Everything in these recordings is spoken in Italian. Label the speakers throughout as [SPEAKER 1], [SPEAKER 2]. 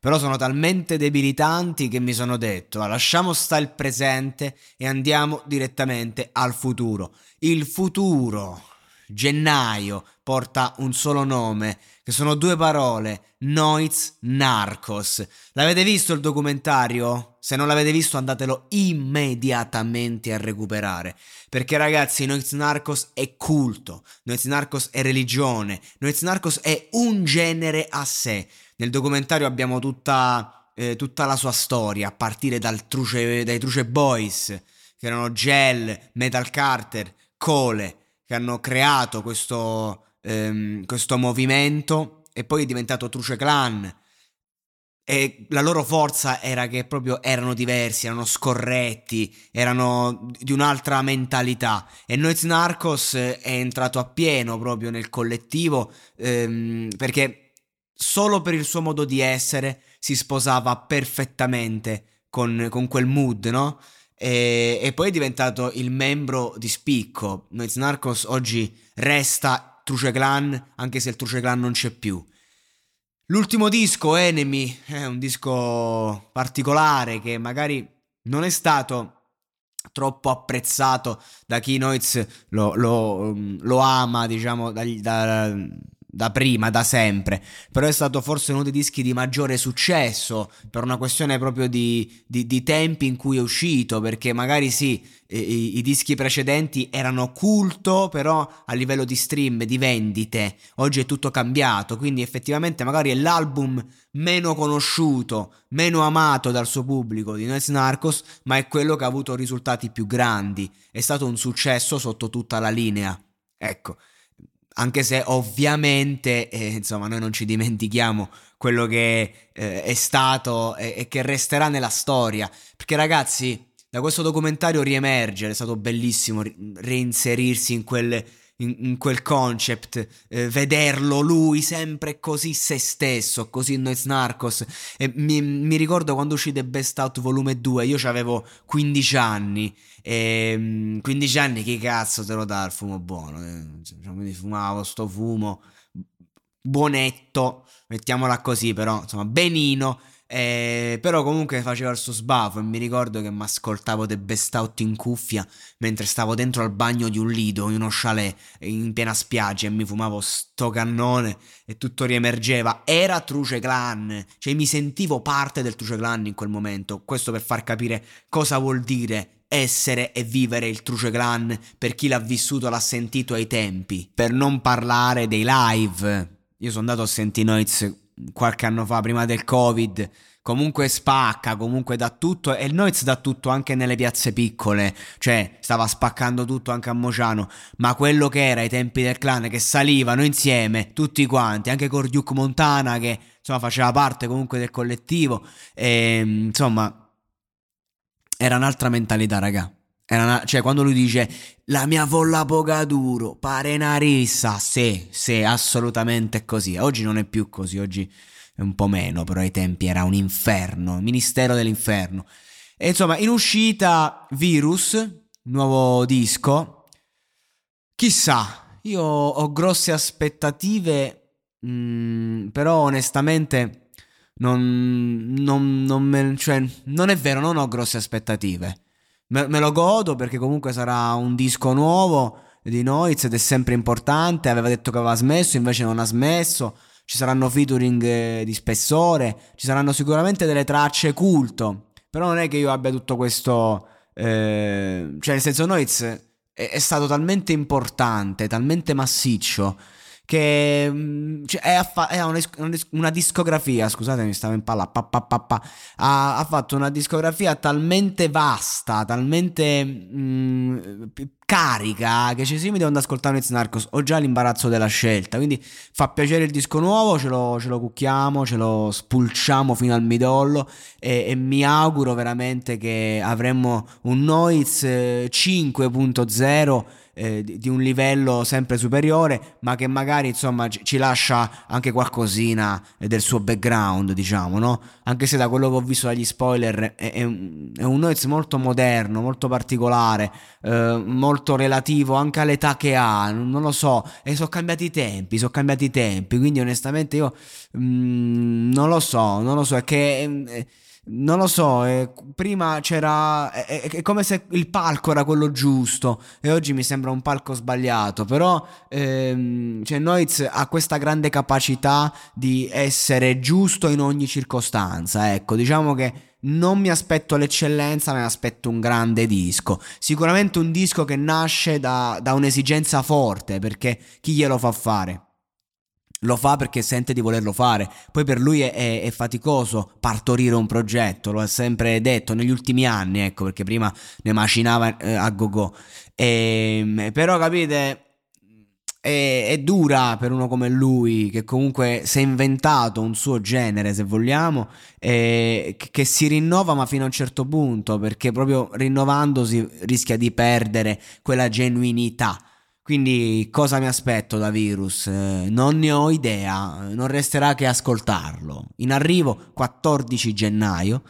[SPEAKER 1] però sono talmente debilitanti che mi sono detto, lasciamo stare il presente e andiamo direttamente al futuro. Il futuro, gennaio, porta un solo nome, che sono due parole, Noiz Narcos. L'avete visto il documentario? Se non l'avete visto andatelo immediatamente a recuperare. Perché ragazzi, Noiz Narcos è culto, Noiz Narcos è religione, Noiz Narcos è un genere a sé. Nel documentario abbiamo tutta, eh, tutta la sua storia, a partire truce, dai Truce Boys, che erano Gel, Metal Carter, Cole, che hanno creato questo, ehm, questo movimento e poi è diventato Truce Clan. E la loro forza era che proprio erano diversi, erano scorretti, erano di un'altra mentalità. E Noiz Narcos è entrato appieno proprio nel collettivo ehm, perché solo per il suo modo di essere si sposava perfettamente con, con quel mood, no? E, e, poi è diventato il membro di spicco. Noiz Narcos oggi resta Truce Clan, anche se il Truce Clan non c'è più. L'ultimo disco, Enemy, è un disco particolare che magari non è stato troppo apprezzato da chi Noiz lo, lo, lo ama, diciamo, da, da da prima, da sempre, però è stato forse uno dei dischi di maggiore successo per una questione proprio di, di, di tempi in cui è uscito, perché magari sì, i, i, dischi precedenti erano culto, però a livello di stream, di vendite, oggi è tutto cambiato, quindi effettivamente magari è l'album meno conosciuto, meno amato dal suo pubblico di Noise Narcos, ma è quello che ha avuto risultati più grandi, è stato un successo sotto tutta la linea. Ecco, anche se ovviamente eh, insomma noi non ci dimentichiamo quello che eh, è stato e, e, che resterà nella storia. Perché ragazzi da questo documentario riemerge è stato bellissimo reinserirsi in quel, in, in quel concept eh, vederlo lui sempre così se stesso così Noise Narcos e mi, mi ricordo quando uscì The Best Out volume 2 io avevo 15 anni e 15 ehm, anni, che cazzo te lo dà il fumo buono? Eh, cioè, quindi fumavo sto fumo buonetto, mettiamola così, però insomma, benino. Eh, però comunque faceva il suo sbafo e mi ricordo che mi ascoltavo The Best Out in cuffia mentre stavo dentro al bagno di un lido in uno chalet in piena spiaggia e mi fumavo sto cannone e tutto riemergeva. Era Truce Clan, cioè mi sentivo parte del Truce Clan in quel momento. Questo per far capire cosa vuol dire essere e vivere il Truce Clan per chi l'ha vissuto, l'ha sentito ai tempi. Per non parlare dei live. Io sono andato a Sentinoiz qualche anno fa, prima del Covid. Comunque spacca, comunque dà tutto e il Noiz dà tutto anche nelle piazze piccole, cioè stava spaccando tutto anche a Mociano, ma quello che era ai tempi del clan che salivano insieme tutti quanti, anche con Duke Montana che insomma faceva parte comunque del collettivo e insomma era un'altra mentalità, raga. Una, cioè, quando lui dice la mia folla poca duro, pare una rissa, sì, sì, assolutamente così. Oggi non è più così, oggi è un po' meno, però ai tempi era un inferno, ministero dell'inferno. E insomma, in uscita Virus, nuovo disco. Chissà, io ho grosse aspettative, mh, mm, però onestamente non, non, non, me, cioè, non è vero, non ho grosse aspettative. Me, me, lo godo perché comunque sarà un disco nuovo di Noiz ed è sempre importante. Aveva detto che aveva smesso, invece non ha smesso. Ci saranno featuring eh, di spessore, ci saranno sicuramente delle tracce culto. Però non è che io abbia tutto questo... Eh, cioè, nel senso, Noiz è, è stato talmente importante, talmente massiccio che mm, cioè, è, affa- è una, una, discografia, scusatemi, stavo in palla, pa, pa, pa, ha, ha, fatto una discografia talmente vasta, talmente mh, mm, carica che ci si mi devo andare ad ascoltare Noiz Narcos, ho già l'imbarazzo della scelta, quindi fa piacere il disco nuovo, ce lo, ce lo cucchiamo, ce lo spulciamo fino al midollo e, e mi auguro veramente che avremo un Noiz 5.0 eh, eh, di, un livello sempre superiore, ma che magari insomma ci, ci lascia anche qualcosina del suo background, diciamo, no? Anche se da quello che ho visto dagli spoiler è, è, un, è noise molto moderno, molto particolare, eh, molto relativo anche all'età che ha, non lo so, e sono cambiati i tempi, sono cambiati i tempi, quindi onestamente io mh, mm, non lo so, non lo so, è che... Eh, non lo so, eh, prima c'era. È, è, come se il palco era quello giusto e oggi mi sembra un palco sbagliato. Però ehm, cioè Noiz ha questa grande capacità di essere giusto in ogni circostanza. Ecco, diciamo che non mi aspetto l'eccellenza, ma mi aspetto un grande disco. Sicuramente un disco che nasce da, da un'esigenza forte, perché chi glielo fa fare? Lo fa perché sente di volerlo fare. Poi per lui è, è, è, faticoso partorire un progetto, lo ha sempre detto negli ultimi anni, ecco, perché prima ne macinava eh, a go-go. E, ehm, però capite, è, è, dura per uno come lui, che comunque si è inventato un suo genere, se vogliamo, che, che si rinnova ma fino a un certo punto, perché proprio rinnovandosi rischia di perdere quella genuinità quindi cosa mi aspetto da Virus? Eh, non ne ho idea, non resterà che ascoltarlo. In arrivo 14 gennaio.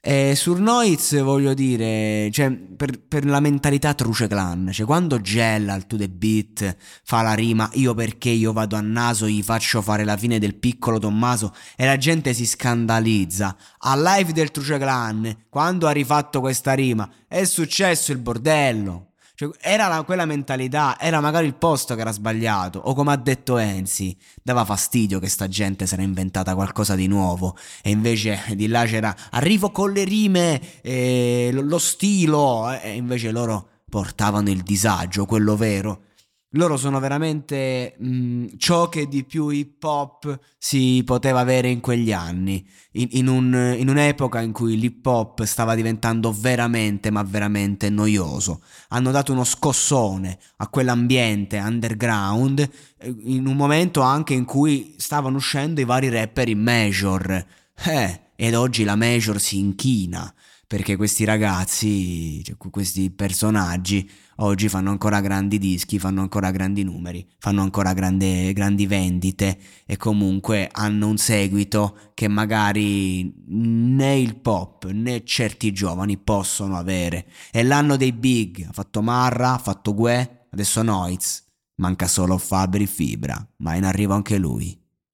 [SPEAKER 1] E sur Noiz voglio dire, cioè, per, per, la mentalità Truce Clan, cioè quando Gella al to the beat fa la rima io perché io vado a naso gli faccio fare la fine del piccolo Tommaso e la gente si scandalizza. A live del Truce Clan, quando ha rifatto questa rima, è successo il bordello. Cioè, era la, quella mentalità, era magari il posto che era sbagliato, o come ha detto Enzi, dava fastidio che sta gente si era inventata qualcosa di nuovo, e invece di là c'era arrivo con le rime, eh, lo stilo, e invece loro portavano il disagio, quello vero. Loro sono veramente mh, mm, ciò che di più hip hop si poteva avere in quegli anni, in, in, un, in, un'epoca in cui l'hip hop stava diventando veramente, ma veramente noioso. Hanno dato uno scossone a quell'ambiente underground, eh, in un momento anche in cui stavano uscendo i vari rapper in major. Eh, ed oggi la major si inchina perché questi ragazzi, cioè, questi personaggi oggi fanno ancora grandi dischi, fanno ancora grandi numeri, fanno ancora grande, grandi vendite e comunque hanno un seguito che magari né il pop né certi giovani possono avere. È l'anno dei big, ha fatto Marra, ha fatto Gue, adesso Noiz, manca solo Fabri Fibra, ma in arrivo anche lui.